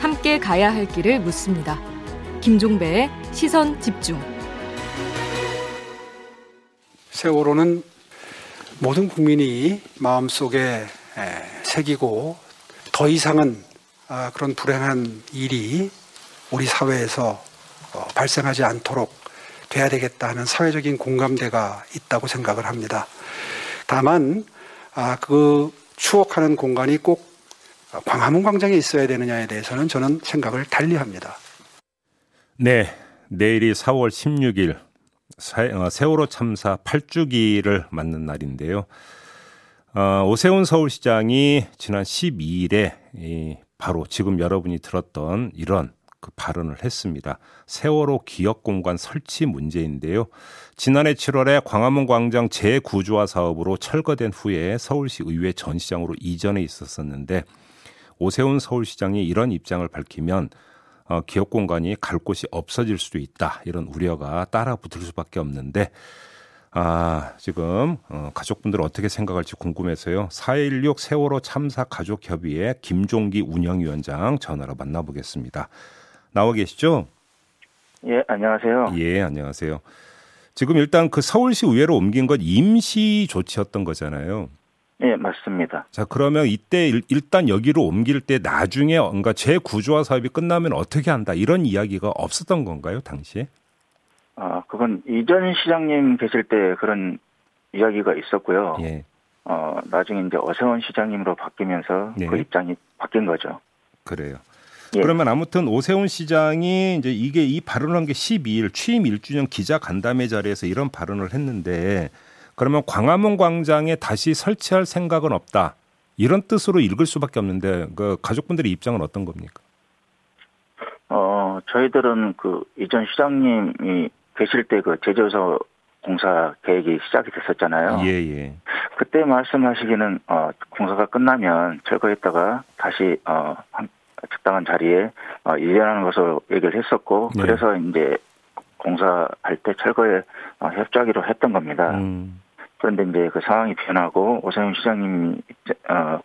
함께 가야 할 길을 묻습니다. 김종배의 시선 집중. 세월호는 모든 국민이 마음속에 새기고 더 이상은 아, 그런 불행한 일이 우리 사회에서 어, 발생하지 않도록 돼야 되겠다 하는 사회적인 공감대가 있다고 생각을 합니다. 다만 아, 그 추억하는 공간이 꼭 광화문 광장에 있어야 되느냐에 대해서는 저는 생각을 달리 합니다. 네, 내일이 4월 16일 어, 세월호 참사 8주기를 맞는 날인데요. 어, 오세훈 서울시장이 지난 12일에 이 바로 지금 여러분이 들었던 이런 그 발언을 했습니다. 세월호 기억공간 설치 문제인데요. 지난해 7월에 광화문 광장 재구조화 사업으로 철거된 후에 서울시 의회 전 시장으로 이전해 있었었는데 오세훈 서울시장이 이런 입장을 밝히면 어, 기업 공간이 갈 곳이 없어질 수도 있다 이런 우려가 따라 붙을 수밖에 없는데 아 지금 어, 가족분들 어떻게 생각할지 궁금해서요. 4.16 세월호 참사 가족협의회 김종기 운영위원장 전화로 만나보겠습니다. 나와 계시죠? 예, 안녕하세요. 예, 안녕하세요. 지금 일단 그 서울시 의회로 옮긴 건 임시 조치였던 거잖아요. 예, 맞습니다. 자, 그러면 이때 일 단 여기로 옮길 때 나중에 뭔가 재구조화 사업이 끝나면 어떻게 한다 이런 이야기가 없었던 건가요, 당시에? 아, 그건 이전 시장님 계실 때 그런 이야기가 있었고요. 예. 어, 나중에 이제 어세원 시장님으로 바뀌면서 예. 그 입장이 바뀐 거죠. 그래요. 예. 그러면 아무튼 오세훈 시장이 이제 이게 이 발언을 한게 12일 취임 1주년 기자 간담회 자리에서 이런 발언을 했는데 그러면 광화문 광장에 다시 설치할 생각은 없다. 이런 뜻으로 읽을 수밖에 없는데 그 가족분들의 입장은 어떤 겁니까? 어 저희들은 그 이전 시장님이 계실 때 그 제조소 공사 계획이 시작이 됐었잖아요. 예, 예. 그때 말씀하시기는 어 공사가 끝나면 철거했다가 다시 어 한, 적당한 자리에 어 이전하는 것으로 얘기를 했었고 네. 그래서 이제 공사할 때 철거에 어, 협조하기로 했던 겁니다. 음. 그런데 이제 그 상황이 변하고 오세훈 시장님이 어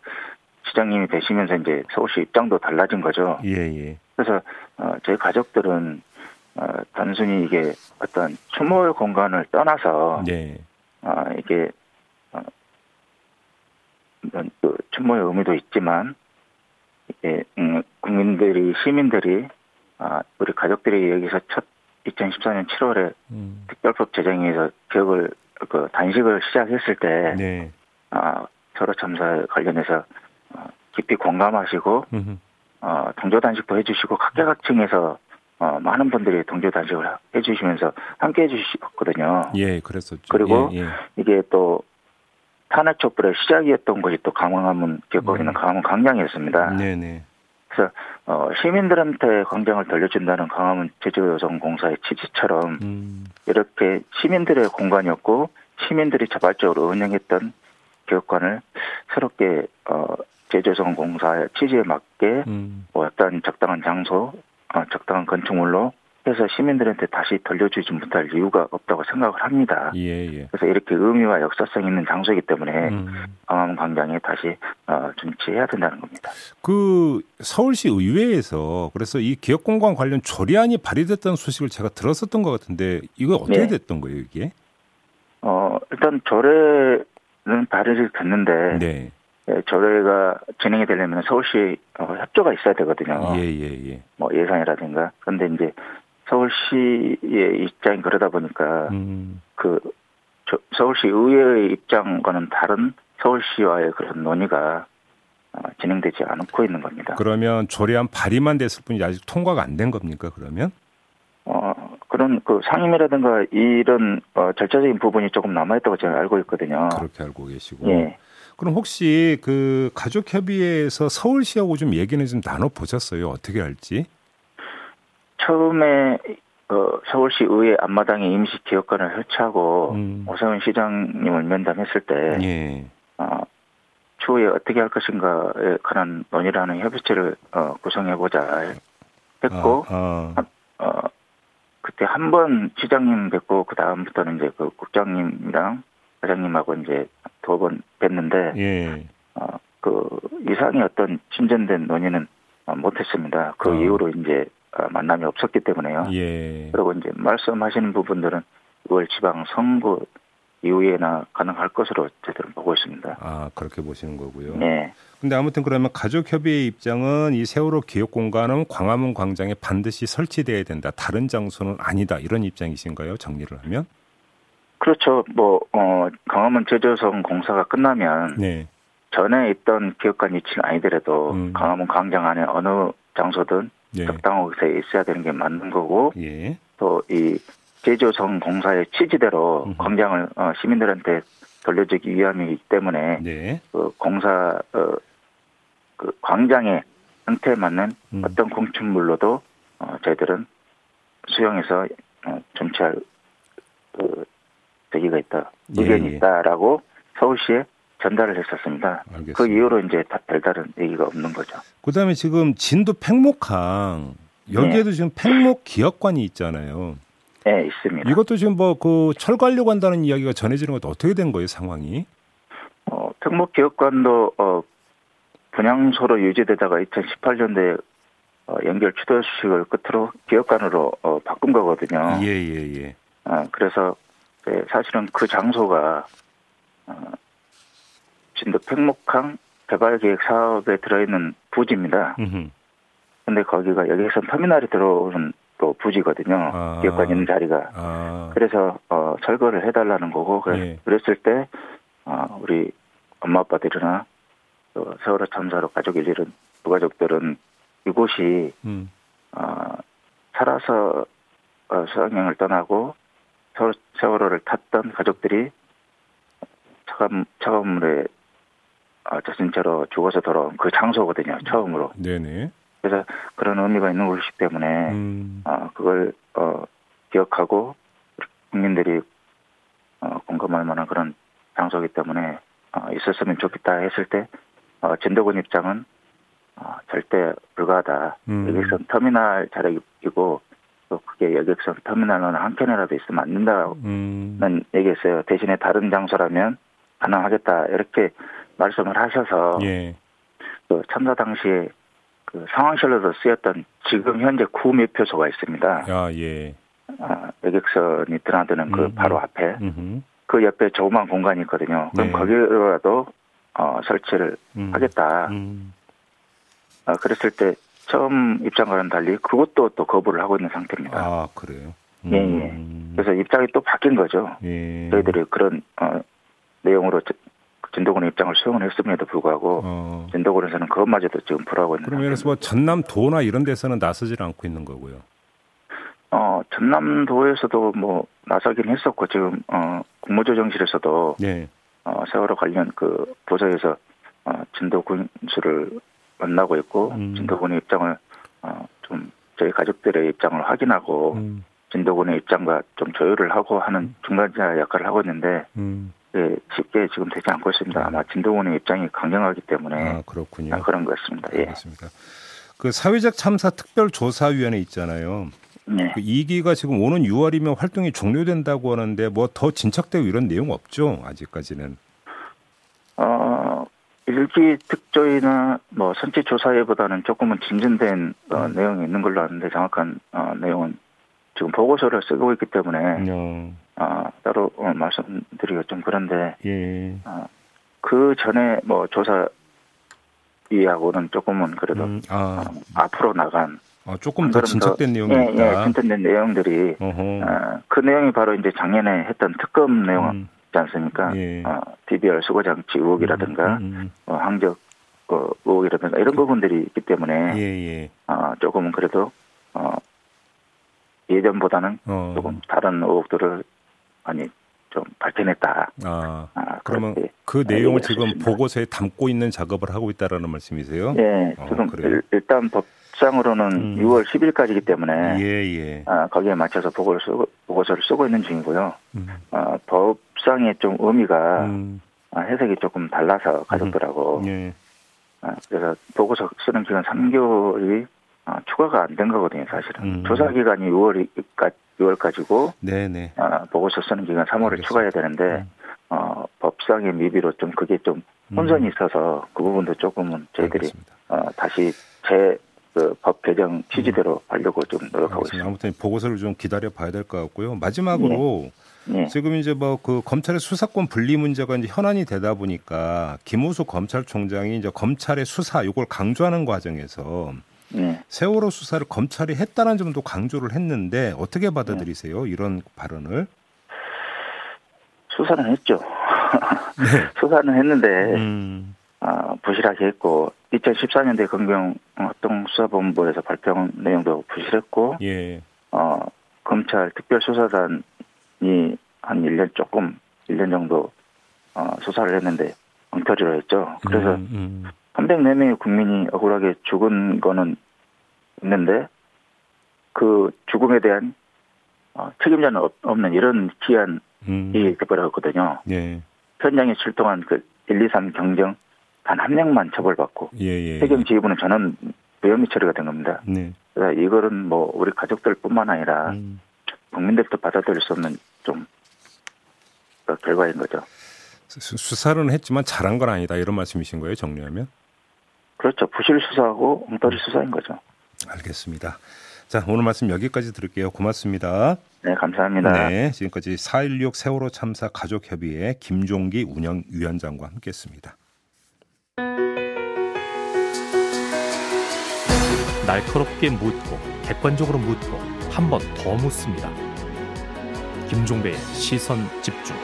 시장님이 되시면서 이제 서울시 입장도 달라진 거죠. 예, 예. 그래서 어 저희 가족들은 어 단순히 이게 어떤 추모의 공간을 떠나서 네. 어 이게 어 그 추모의 의미도 있지만 이게 음, 국민들이 시민들이 아 우리 가족들이 여기서 첫 2014년 7월에 음. 특별법 제정에서 기억을 그 단식을 시작했을 때 네. 아, 서로 참사 관련해서 어, 깊이 공감하시고 어, 동조 단식도 해주시고 각계각층에서 어, 많은 분들이 동조 단식을 해주시면서 함께 해주셨거든요. 예, 그랬었죠. 그리고 예, 예. 이게 또 탄핵 촛불의 시작이었던 것이 또 강화문 기억거리는 음. 강화문 광장이었습니다. 네네. 네. 그래서 어, 시민들한테 광장을 돌려준다는 강화문 제주여성공사의 취지처럼 음. 이렇게 시민들의 공간이었고 시민들이 자발적으로 운영했던 교육관을 새롭게 어, 제주여성공사의 취지에 맞게 음. 뭐 어떤 적당한 장소, 어, 적당한 건축물로 해서 시민들한테 다시 돌려주지 못할 이유가 없다고 생각을 합니다. 예, 예. 그래서 이렇게 의미와 역사성 있는 장소이기 때문에 음. 광화문 광장에 다시 어, 준치해야 된다는 겁니다. 그 서울시 의회에서 그래서 이 기업공간 관련 조례안이 발의됐다는 소식을 제가 들었었던 것 같은데 이거 어떻게 네. 됐던 거예요 이게? 어 일단 조례는 발의를 됐는데 네. 예, 조례가 진행이 되려면 서울시 어, 협조가 있어야 되거든요. 예, 예, 예. 뭐 예산이라든가. 그런데 이제 서울시의 입장이 그러다 보니까 음. 그 서울시 의회의 입장과는 다른 서울시와의 그런 논의가 어, 진행되지 않고 있는 겁니다. 그러면 조례안 발의만 됐을 뿐이지 아직 통과가 안 된 겁니까? 그러면? 어 그런 그 상임이라든가 이런 어, 절차적인 부분이 조금 남아있다고 제가 알고 있거든요. 그렇게 알고 계시고. 예. 그럼 혹시 그 가족협의회에서 서울시하고 좀 얘기는 좀 나눠 보셨어요? 어떻게 할지? 처음에 어, 서울시 의회 앞마당에 임시 기업관을 설치하고 음. 오세훈 시장님을 면담했을 때 예. 어, 추후에 어떻게 할 것인가에 관한 논의라는 협의체를 어, 구성해보자 했고 아, 아. 어, 그때 한 번 시장님 뵙고 그 다음부터는 이제 그 국장님이랑 과장님하고 이제 두 번 뵀는데 예. 어, 그 이상의 어떤 진전된 논의는 어, 못했습니다. 그 어. 이후로 이제 어, 만남이 없었기 때문에요. 예. 그리고 이제 말씀하시는 부분들은 6월 지방 선거 이후에나 가능할 것으로 저희들은 보고 있습니다. 아 그렇게 보시는 거고요. 네. 근데 아무튼 그러면 가족협의회 입장은 이 세월호 기억 공간은 광화문 광장에 반드시 설치돼야 된다. 다른 장소는 아니다. 이런 입장이신가요? 정리를 하면? 그렇죠. 뭐, 어, 강화문 제조성 공사가 끝나면 네. 전에 있던 기업관 위치는 아니더라도 음. 강화문 광장 안에 어느 장소든 네. 적당한 곳에 있어야 되는 게 맞는 거고 예. 또이 제조성 공사의 취지대로 음흠. 광장을 어, 시민들한테 돌려주기 위함이기 때문에 네. 그 공사 어, 그 광장의 형태에 맞는 음. 어떤 공축물로도 어, 저희들은 수용해서 어, 정치할 그 저기가 있다 예, 의견이 예. 있다라고 서울시에 전달을 했었습니다. 알겠습니다. 그 이후로 이제 다 별다른 얘기가 없는 거죠. 그다음에 지금 진도 팽목항 여기에도 지금 팽목 기업관이 있잖아요. 네, 있습니다. 이것도 지금 뭐 그 철거하려고 한다는 이야기가 전해지는 것도 어떻게 된 거예요, 상황이? 어, 특목기업관도 어, 분양소로 유지되다가 2018년도에 어, 연결 추도 수식을 끝으로 기업관으로 어, 바꾼 거거든요. 예, 예, 예. 어, 그래서 네, 사실은 그 장소가 어, 진도 팽목항 개발 계획 사업에 들어있는 부지입니다. 음흠. 근데 거기가 여기선 터미널이 들어오는 또 부지거든요. 아. 기업관 있는 자리가. 아. 그래서 어, 철거를 해달라는 거고 예. 그랬을 때 어, 우리 엄마 아빠들이나 또 세월호 참사로 가족을 잃은 유가족들은 이곳이 음. 어, 살아서 어, 수학여행을 떠나고 세월, 세월호를 탔던 가족들이 차가운, 차가운 물에 어, 젖은 채로 죽어서 돌아온 그 장소거든요. 처음으로. 네네. 그래서 그런 의미가 있는 곳이기 때문에 음. 어, 그걸 어, 기억하고 국민들이 어, 공감할 만한 그런 장소이기 때문에 어, 있었으면 좋겠다 했을 때 어, 진도군 입장은 어, 절대 불가하다. 음. 여객선 터미널 자리이고 또 그게 여객선 터미널은 한 켠이라도 있으면 안 된다는 음. 얘기했어요. 대신에 다른 장소라면 가능하겠다 이렇게 말씀을 하셔서 예. 그 참사 당시에 그 상황실로도 쓰였던 지금 현재 구매표소가 있습니다. 아, 예. 아, 여객선이 드나드는 그 음, 바로 음. 앞에 음흠. 그 옆에 조그만 공간이 있거든요. 그럼 네. 거기라도 어, 설치를 음. 하겠다. 음. 어, 그랬을 때 처음 입장과는 달리 그것도 또 거부를 하고 있는 상태입니다. 아, 그래요. 예, 예. 음. 그래서 입장이 또 바뀐 거죠. 예. 저희들이 그런 어, 내용으로 저- 진도군의 입장을 수용을 했음에도 불구하고 어. 진도군에서는 그것마저도 지금 불하고 있는 상태입니다. 뭐 전남 도나 이런 데서는 나서질 않고 있는 거고요. 어, 전남도에서도 뭐 나서긴 했었고 지금 어, 국무조정실에서도 예. 어, 세월호 관련 그 부서에서 어, 진도군 수를 만나고 있고 음. 진도군의 입장을 어, 좀 저희 가족들의 입장을 확인하고 음. 진도군의 입장과 좀 조율을 하고 하는 중간자 역할을 하고 있는데 음. 예, 쉽게 지금 되지 않고 있습니다. 아마 진도군의 입장이 강경하기 때문에 아, 그렇군요. 아, 그런 것 같습니다. 예. 알겠습니다. 그 사회적 참사 특별조사위원회 있잖아요. 네. 그 2기가 지금 오는 6월이면 활동이 종료된다고 하는데 뭐 더 진척되고 이런 내용 없죠 아직까지는. 어, 일기 특조위나 뭐 선체 조사회보다는 조금은 진전된 어, 음. 내용이 있는 걸로 아는데 정확한 어, 내용은 지금 보고서를 쓰고 있기 때문에 어, 어, 따로 어, 말씀드리기가 좀 그런데 예. 그 전에 뭐 조사위하고는 조금은 그래도 음, 아, 어, 앞으로 나간 아, 조금 더 진척된 내용이 예. 예, 진전된 내용들이 어허. 어, 그 내용이 바로 이제 작년에 했던 특검 내용 음, 있지 않습니까? 예. 어, DBR 수거 장치 의혹이라든가 음, 음, 어, 항적 어, 의혹이라든가 이런 부분들이 있기 때문에 음. 예, 예. 어, 조금은 그래도 어, 예전보다는 어. 조금 다른 의혹들을 많이 좀 밝혀냈다. 아, 아, 그러면 그 내용을 지금. 보고서에 담고 있는 작업을 하고 있다라는 말씀이세요? 예, 어, 지금 그래요? 일, 일단 법상으로는 음. 6월 10일까지이기 때문에 예, 예. 아, 거기에 맞춰서 보고를 쓰고, 보고서를 쓰고 있는 중이고요. 음, 어, 법상의 좀 의미가 음, 아, 해석이 조금 달라서 가족들하고 예. 아, 그래서 보고서 쓰는 기간 3개월이 아, 추가가 안 된 거거든요, 사실은. 음. 조사 기간이 6월까지, 6월까지고 네, 네. 아, 보고서 쓰는 기간 3월을 알겠습니다. 추가해야 되는데 음. 어, 법상 법상의 미비로 좀 그게 좀 혼선이 있어서 그 부분도 조금은 저희들이. 어, 다시 제법 개정 취지대로 하려고 좀 노력하고 알겠습니다. 있습니다. 아무튼 보고서를 좀 기다려 봐야 될 것 같고요. 마지막으로 예. 지금 이제 뭐 그 검찰의 수사권 분리 문제가 이제 현안이 되다 보니까 김우수 검찰총장이 이제 검찰의 수사 이걸 강조하는 과정에서 예. 세월호 수사를 검찰이 했다는 점도 강조를 했는데 어떻게 받아들이세요? 이런 발언을? 수사는 했죠. 네. 수사는 했는데 음, 아, 부실하게 했고 2014년대 검경 합동수사본부에서 발표한 내용도 부실했고 예. 어, 검찰 특별수사단이 한 1년 조금 1년 정도 어, 수사를 했는데 엉터리로 했죠. 그래서 음, 음. 304명의 국민이 억울하게 죽은 거는 있는데 그 죽음에 대한 어, 책임자는 없- 없는 이런 기한이 음. 돼버렸거든요. 예. 현장에 출동한 그 1, 2, 3 경정 단 한 명만 처벌받고 예, 예. 해경 지휘부는 저는 무혐의 처리가 된 겁니다. 네. 그래서 이거는 뭐 우리 가족들뿐만 아니라 음. 국민들도 받아들일 수 없는 좀그 결과인 거죠. 수- 수사는 했지만 잘한 건 아니다 이런 말씀이신 거예요 정리하면? 그렇죠. 부실 수사하고 엉터리 수사인 거죠. 알겠습니다. 자 오늘 말씀 여기까지 들을게요. 고맙습니다. 네, 감사합니다. 네, 지금까지 4.16 세월호 참사 가족협의회 김종기 운영위원장과 함께했습니다. 날카롭게 묻고 객관적으로 묻고 한 번 더 묻습니다. 김종배의 시선 집중.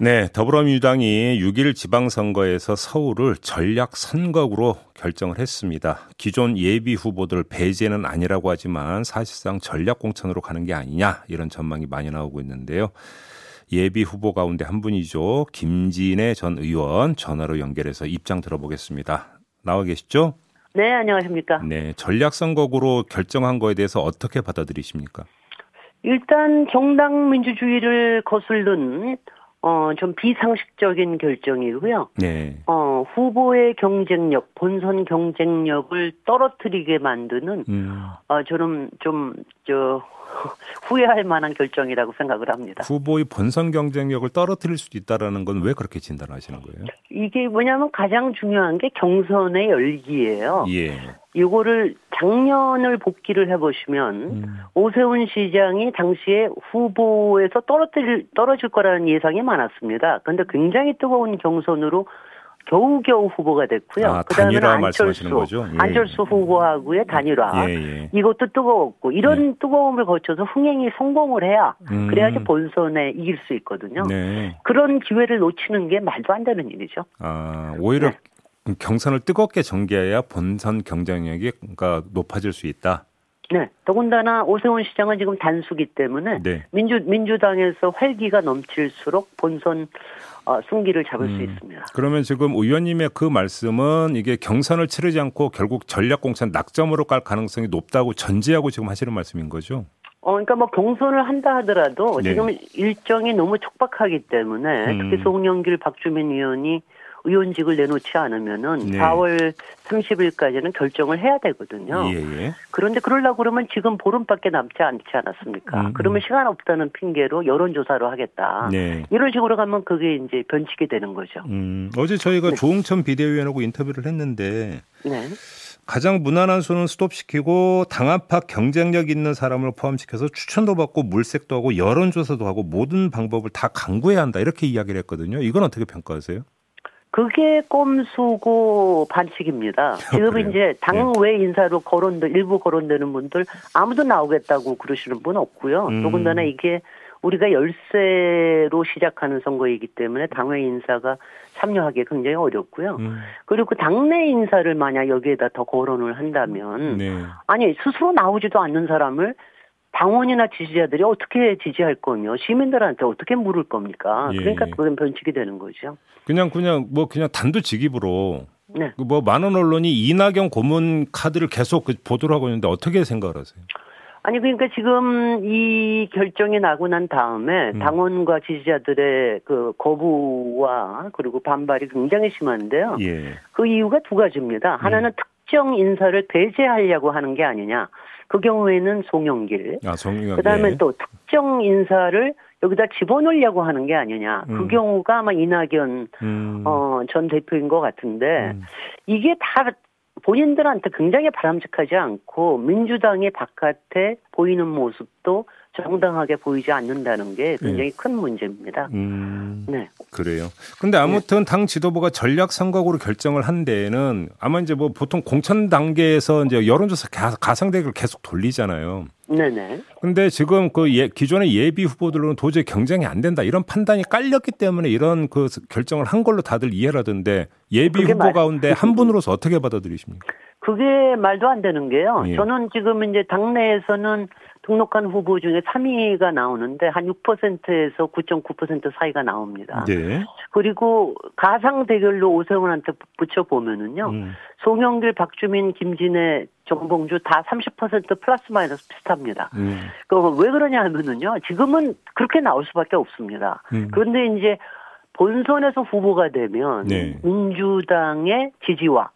네, 더불어민주당이 6일 지방선거에서 서울을 전략 선거구로 결정을 했습니다. 기존 예비 후보들 배제는 아니라고 하지만 사실상 전략 공천으로 가는 게 아니냐 이런 전망이 많이 나오고 있는데요. 예비 후보 가운데 한 분이죠. 김진애 전 의원 전화로 연결해서 입장 들어보겠습니다. 나와 계시죠? 네, 안녕하십니까. 네, 전략 선거구로 결정한 거에 대해서 어떻게 받아들이십니까? 일단 정당 민주주의를 거슬른 어, 좀 비상식적인 결정이고요. 네. 어, 후보의 경쟁력, 본선 경쟁력을 떨어뜨리게 만드는 음, 어, 저는 좀 저 후회할 만한 결정이라고 생각을 합니다. 후보의 본선 경쟁력을 떨어뜨릴 수도 있다라는 건 왜 그렇게 진단하시는 거예요? 이게 뭐냐면 가장 중요한 게 경선의 열기예요. 예. 이거를 작년을 복기를 해보시면 음. 오세훈 시장이 당시에 후보에서 떨어질, 떨어질 거라는 예상이 많았습니다. 그런데 굉장히 뜨거운 경선으로 겨우겨우 후보가 됐고요. 아, 그다음에는 단일화 안철수, 말씀하시는 거죠? 예, 안철수 후보하고의 단일화. 예, 예. 이것도 뜨거웠고 이런 뜨거움을 거쳐서 흥행이 성공을 해야 음. 그래야지 본선에 이길 수 있거든요. 네. 그런 기회를 놓치는 게 말도 안 되는 일이죠. 아, 오히려 네. 경선을 뜨겁게 전개해야 본선 경쟁력이 그러니까 높아질 수 있다. 네. 더군다나 오세훈 시장은 지금 단수기 때문에 네. 민주 민주당에서 활기가 넘칠수록 본선 어, 승기를 잡을 수 음. 있습니다. 그러면 지금 의원님의 그 말씀은 이게 경선을 치르지 않고 결국 전략 공천 낙점으로 깔 가능성이 높다고 전제하고 지금 하시는 말씀인 거죠? 어, 그러니까 뭐 경선을 한다 하더라도 네. 지금 일정이 너무 촉박하기 때문에 음. 특히 송영길, 박주민 의원이 의원직을 내놓지 않으면은 네. 4월 30일까지는 결정을 해야 되거든요. 예, 예. 그런데 그러려고 그러면 지금 보름밖에 남지 않지 않았습니까? 음, 음. 그러면 시간 없다는 핑계로 여론조사로 하겠다. 네. 이런 식으로 가면 그게 이제 변칙이 되는 거죠. 음, 어제 저희가 네. 조홍천 비대위원하고 인터뷰를 했는데 네. 가장 무난한 수는 스톱시키고 당 안팎 경쟁력 있는 사람을 포함시켜서 추천도 받고 물색도 하고 여론조사도 하고 모든 방법을 다 강구해야 한다 이렇게 이야기를 했거든요. 이건 어떻게 평가하세요? 그게 꼼수고 반칙입니다. 지금 그래요? 이제 당외 인사로 거론돼 일부 거론되는 분들 아무도 나오겠다고 그러시는 분 없고요. 음. 더군다나 이게 우리가 열세로 시작하는 선거이기 때문에 당외 인사가 참여하기 굉장히 어렵고요. 음, 그리고 그 당내 인사를 만약 여기에다 더 거론을 한다면 네. 아니 스스로 나오지도 않는 사람을 당원이나 지지자들이 어떻게 지지할 거며 시민들한테 어떻게 물을 겁니까? 예. 그러니까 그건 변칙이 되는 거죠. 그냥 그냥 뭐 그냥 단도직입으로 네. 그뭐 많은 언론이 이낙연 고문 카드를 계속 그 보도를 하고 있는데 어떻게 생각을 하세요? 아니 그러니까 지금 이 결정이 나고 난 다음에 음. 당원과 지지자들의 그 거부와 그리고 반발이 굉장히 심한데요. 예. 그 이유가 두 가지입니다. 하나는 특정 인사를 배제하려고 하는 게 아니냐. 그 경우에는 송영길. 아, 정의가 그다음에 예. 또 특정 인사를 여기다 집어넣으려고 하는 게 아니냐. 그 음. 경우가 아마 이낙연 음. 어, 전 대표인 것 같은데 음. 이게 다 본인들한테 굉장히 바람직하지 않고 민주당의 바깥에 보이는 모습도 정당하게 보이지 않는다는 게 굉장히 큰 문제입니다. 음. 네. 그래요. 근데 아무튼 당 지도부가 전략 선거구로 결정을 한 데에는 아마 이제 뭐 보통 공천 단계에서 이제 여론조사 가- 가상대결을 계속 돌리잖아요. 네네. 근데 지금 그 예, 기존의 예비 후보들로는 도저히 경쟁이 안 된다 이런 판단이 깔렸기 때문에 이런 그 결정을 한 걸로 다들 이해를 하던데 예비 후보 말- 가운데 한 분으로서 어떻게 받아들이십니까? 그게 말도 안 되는 게요. 예. 저는 지금 이제 당내에서는 등록한 후보 중에 3위가 나오는데 한 6%에서 9.9% 사이가 나옵니다. 네. 그리고 가상 대결로 오세훈한테 붙여 보면은요. 음. 송영길, 박주민, 김진애, 정봉주 다 30% 플러스 마이너스 비슷합니다. 음. 그왜 그러냐 하면은요. 지금은 그렇게 나올 수밖에 없습니다. 음. 그런데 이제 본선에서 후보가 되면 네. 민주당의 지지와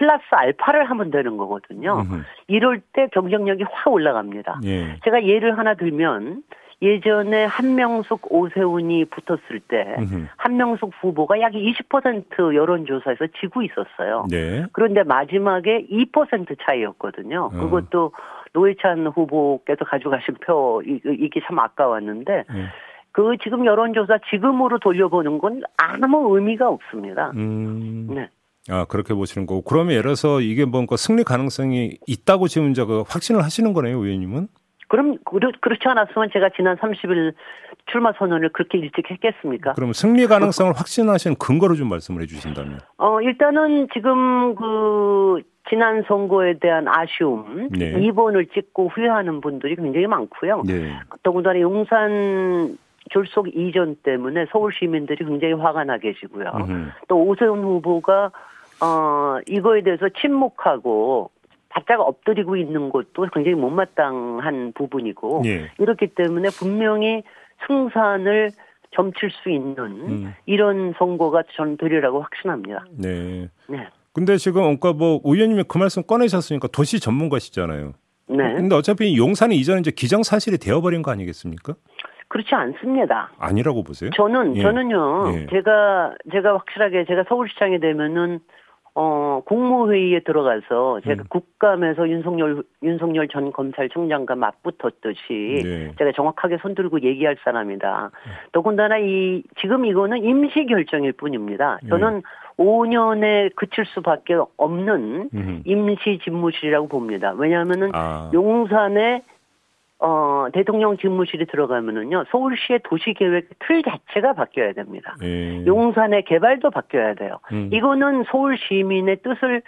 플러스 알파를 하면 되는 거거든요. 음흠. 이럴 때 경쟁력이 확 올라갑니다. 예. 제가 예를 하나 들면 예전에 한명숙 오세훈이 붙었을 때 음흠. 한명숙 후보가 약 20% 여론조사에서 지고 있었어요. 네. 그런데 마지막에 2% 차이였거든요. 음. 그것도 노회찬 후보께서 가져가신 표 이- 이게 참 아까웠는데 예. 그 지금 여론조사 지금으로 돌려보는 건 아무 의미가 없습니다. 음. 네. 아 그렇게 보시는 거고 그러면 예를 들어서 이게 뭔가 승리 가능성이 있다고 지금 이제 그 확신을 하시는 거네요, 의원님은? 그럼 그렇- 그렇지 않았으면 제가 지난 30일 출마 선언을 그렇게 일찍 했겠습니까? 그럼 승리 가능성을 확신하시는 근거를 좀 말씀을 해주신다면. 어 일단은 지금 그 지난 선거에 대한 아쉬움, 네. 2번을 찍고 후회하는 분들이 굉장히 많고요. 네. 더군다나 용산 졸속 이전 때문에 서울 시민들이 굉장히 화가 나 계시고요. 음흠. 또 오세훈 후보가 어 이거에 대해서 침묵하고 바짝 엎드리고 있는 것도 굉장히 못마땅한 부분이고 예. 이렇기 때문에 분명히 승산을 점칠 수 있는 음. 이런 선거가 저는 되리라고 확신합니다. 네. 네. 근데 지금 그러니까 뭐 의원님이 그 말씀 꺼내셨으니까 도시 전문가시잖아요. 네. 근데 어차피 용산이 이전에 이제 기정 사실이 되어버린 거 아니겠습니까? 그렇지 않습니다. 아니라고 보세요? 저는 예. 저는요. 예. 제가 제가 확실하게 제가 서울시장이 되면은 어 국무회의에 들어가서 제가 음. 국감에서 윤석열 윤석열 전 검찰총장과 맞붙었듯이 네. 제가 정확하게 손들고 얘기할 사람이다. 더군다나 이 지금 이거는 임시 결정일 뿐입니다. 네. 저는 5년에 그칠 수밖에 없는 음흠. 임시 집무실이라고 봅니다. 왜냐하면은 아. 용산에 어, 대통령 집무실이 들어가면은요, 서울시의 도시계획 틀 자체가 바뀌어야 됩니다. 예. 용산의 개발도 바뀌어야 돼요. 음. 이거는 서울 시민의 뜻을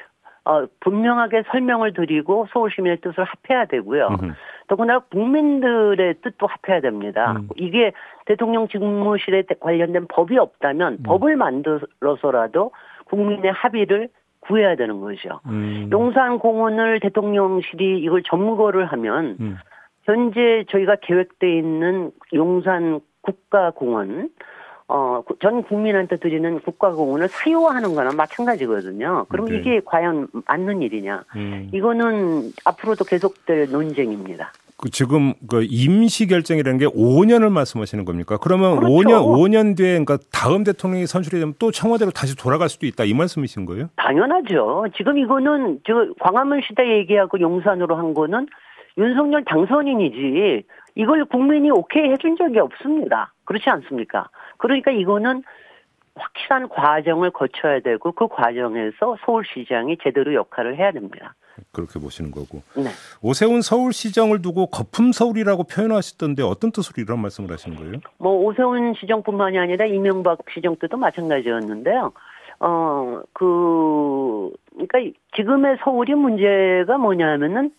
어, 분명하게 설명을 드리고 서울 시민의 뜻을 합해야 되고요. 음흠. 더구나 국민들의 뜻도 합해야 됩니다. 음. 이게 대통령 집무실에 관련된 법이 없다면 음. 법을 만들어서라도 국민의 합의를 구해야 되는 거죠. 음. 용산공원을 대통령실이 이걸 점거를 하면 음. 현재 저희가 계획돼 있는 용산 국가공원 어, 구- 전 국민한테 드리는 국가공원을 사유화하는 거나 마찬가지거든요. 그럼 네. 이게 과연 맞는 일이냐? 음. 이거는 앞으로도 계속될 논쟁입니다. 그 지금 그 임시 결정이라는 게 5년을 말씀하시는 겁니까? 그러면 그렇죠. 5년 5년 뒤에 그러니까 다음 대통령이 선출이 되면 또 청와대로 다시 돌아갈 수도 있다 이 말씀이신 거예요? 당연하죠. 지금 이거는 저 광화문 시대 얘기하고 용산으로 한 거는 윤석열 당선인이지 이걸 국민이 오케이 해준 적이 없습니다. 그렇지 않습니까? 그러니까 이거는 확실한 과정을 거쳐야 되고 그 과정에서 서울시장이 제대로 역할을 해야 됩니다. 그렇게 보시는 거고. 네. 오세훈 서울시장을 두고 거품 서울이라고 표현하셨던데 어떤 뜻으로 이런 말씀을 하시는 거예요? 뭐 오세훈 시정뿐만이 아니라 이명박 시정 때도 마찬가지였는데요. 어, 그, 그러니까 지금의 서울이 문제가 뭐냐면은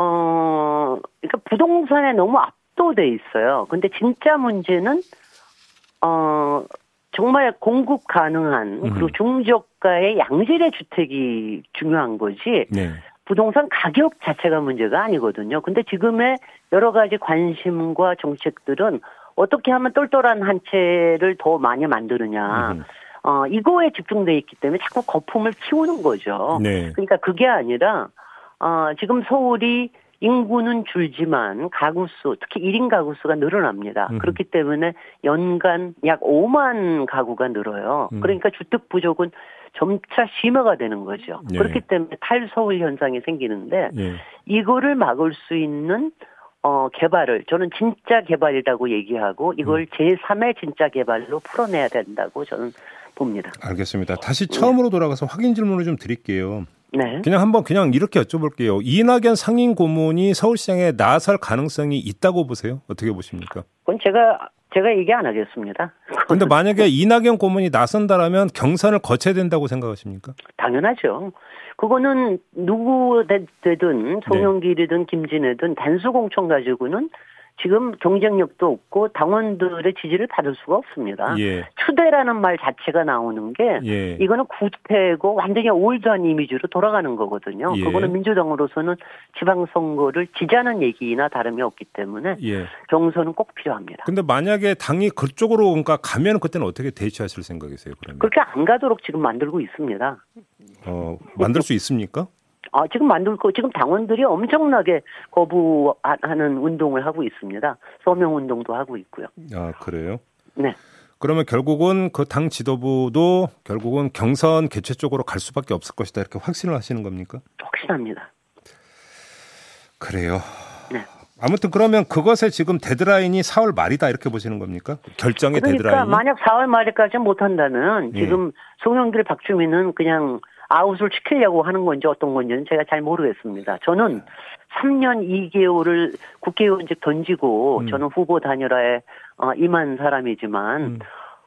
어, 그러니까 부동산에 너무 압도돼 있어요. 근데 진짜 문제는 어, 정말 공급 가능한 그리고 음. 중저가의 양질의 주택이 중요한 거지. 네. 부동산 가격 자체가 문제가 아니거든요. 근데 지금의 여러 가지 관심과 정책들은 어떻게 하면 똘똘한 한 채를 더 많이 만드느냐. 음. 어, 이거에 집중돼 있기 때문에 자꾸 거품을 키우는 거죠. 네. 그러니까 그게 아니라, 어, 지금 서울이 인구는 줄지만 가구 수, 특히 1인 가구 수가 늘어납니다. 음. 그렇기 때문에 연간 약 5만 가구가 늘어요. 음. 그러니까 주택 부족은 점차 심화가 되는 거죠. 예. 그렇기 때문에 탈서울 현상이 생기는데 예. 이거를 막을 수 있는 어 개발을 저는 진짜 개발이라고 얘기하고 이걸 음. 제3의 진짜 개발로 풀어내야 된다고 저는 봅니다. 알겠습니다. 다시 처음으로 돌아가서 확인 질문을 좀 드릴게요. 네. 그냥 한번 그냥 이렇게 여쭤볼게요. 이낙연 상임 고문이 서울시장에 나설 가능성이 있다고 보세요? 어떻게 보십니까? 그건 제가 제가 얘기 안 하겠습니다. 근데 만약에 이낙연 고문이 나선다라면 경선을 거쳐야 된다고 생각하십니까? 당연하죠. 그거는 누구 되- 되든 송영길이든 김진애든 단수 공천 가지고는 지금 경쟁력도 없고 당원들의 지지를 받을 수가 없습니다. 예. 추대라는 말 자체가 나오는 게 예. 이거는 구태고 완전히 올드한 이미지로 돌아가는 거거든요. 예. 그거는 민주당으로서는 지방선거를 지자는 얘기나 다름이 없기 때문에 예. 경선은 꼭 필요합니다. 근데 만약에 당이 그쪽으로 그러니까 가면 그때는 어떻게 대처하실 생각이세요? 그러면 그렇게 안 가도록 지금 만들고 있습니다. 어, 만들 수 있습니까? 아, 지금 만들고, 지금 당원들이 엄청나게 거부하는 운동을 하고 있습니다. 서명 운동도 하고 있고요. 아 그래요? 네. 그러면 결국은 그 당 지도부도 결국은 경선 개최 쪽으로 갈 수밖에 없을 것이다 이렇게 확신을 하시는 겁니까? 확신합니다. 그래요. 네. 아무튼 그러면 그것에 지금 데드라인이 4월 말이다 이렇게 보시는 겁니까? 결정의 그러니까 데드라인이. 만약 4월 말에까지 못한다면 예. 지금 송영길 박주민은 그냥 아웃을 시키려고 하는 건지 어떤 건지는 제가 잘 모르겠습니다. 저는 3년 2개월을 국회의원직 던지고 음. 저는 후보 단일화에 어, 임한 사람이지만 음.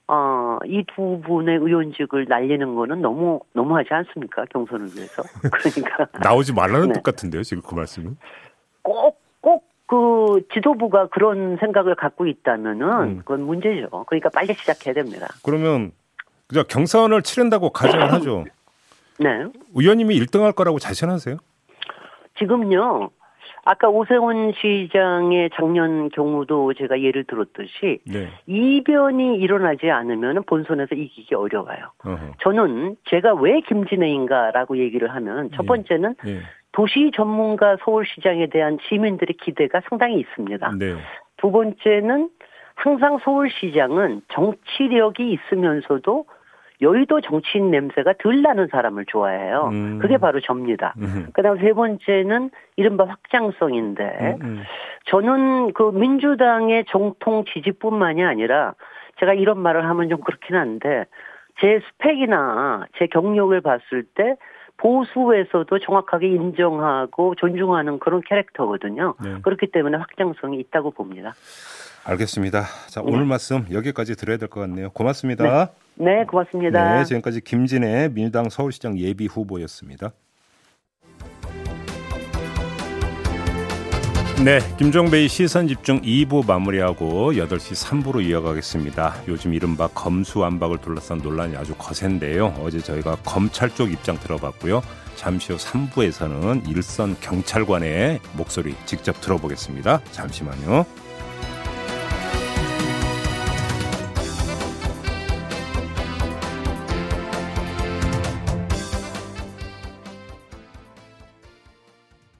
어, 이 두 분의 의원직을 날리는 거는 너무 너무하지 않습니까? 경선을 위해서. 그러니까 나오지 말라는 네. 뜻 같은데요, 지금 그 말씀은. 꼭, 꼭, 그, 지도부가 그런 생각을 갖고 있다면은, 음. 그건 문제죠. 그러니까 빨리 시작해야 됩니다. 그러면 그저 경선을 치른다고 가정을 하죠. 네. 의원님이 1등 할 거라고 자신하세요? 지금요, 아까 오세훈 시장의 작년 경우도 제가 예를 들었듯이, 네. 이변이 일어나지 않으면 본선에서 이기기 어려워요. 어허. 저는 제가 왜 김진애인가라고 얘기를 하면, 첫 예. 번째는 예. 도시 전문가 서울시장에 대한 시민들의 기대가 상당히 있습니다. 네. 두 번째는 항상 서울시장은 정치력이 있으면서도 여의도 정치인 냄새가 덜 나는 사람을 좋아해요. 음. 그게 바로 접니다. 음. 그다음 세 번째는 이른바 확장성인데 음, 음. 저는 그 민주당의 정통 지지뿐만이 아니라 제가 이런 말을 하면 좀 그렇긴 한데 제 스펙이나 제 경력을 봤을 때 보수에서도 정확하게 인정하고 존중하는 그런 캐릭터거든요. 네. 그렇기 때문에 확장성이 있다고 봅니다. 알겠습니다. 자, 오늘 말씀 여기까지 들어야 될 것 같네요. 고맙습니다. 네, 고맙습니다. 네, 지금까지 김진애 민주당 서울시장 예비 후보였습니다. 네, 김종배의 시선 집중 2부 마무리하고 8시 3부로 이어가겠습니다. 요즘 이른바 검수완박을 둘러싼 논란이 아주 거센데요. 어제 저희가 검찰 쪽 입장 들어봤고요. 잠시 후 3부에서는 일선 경찰관의 목소리 직접 들어보겠습니다. 잠시만요.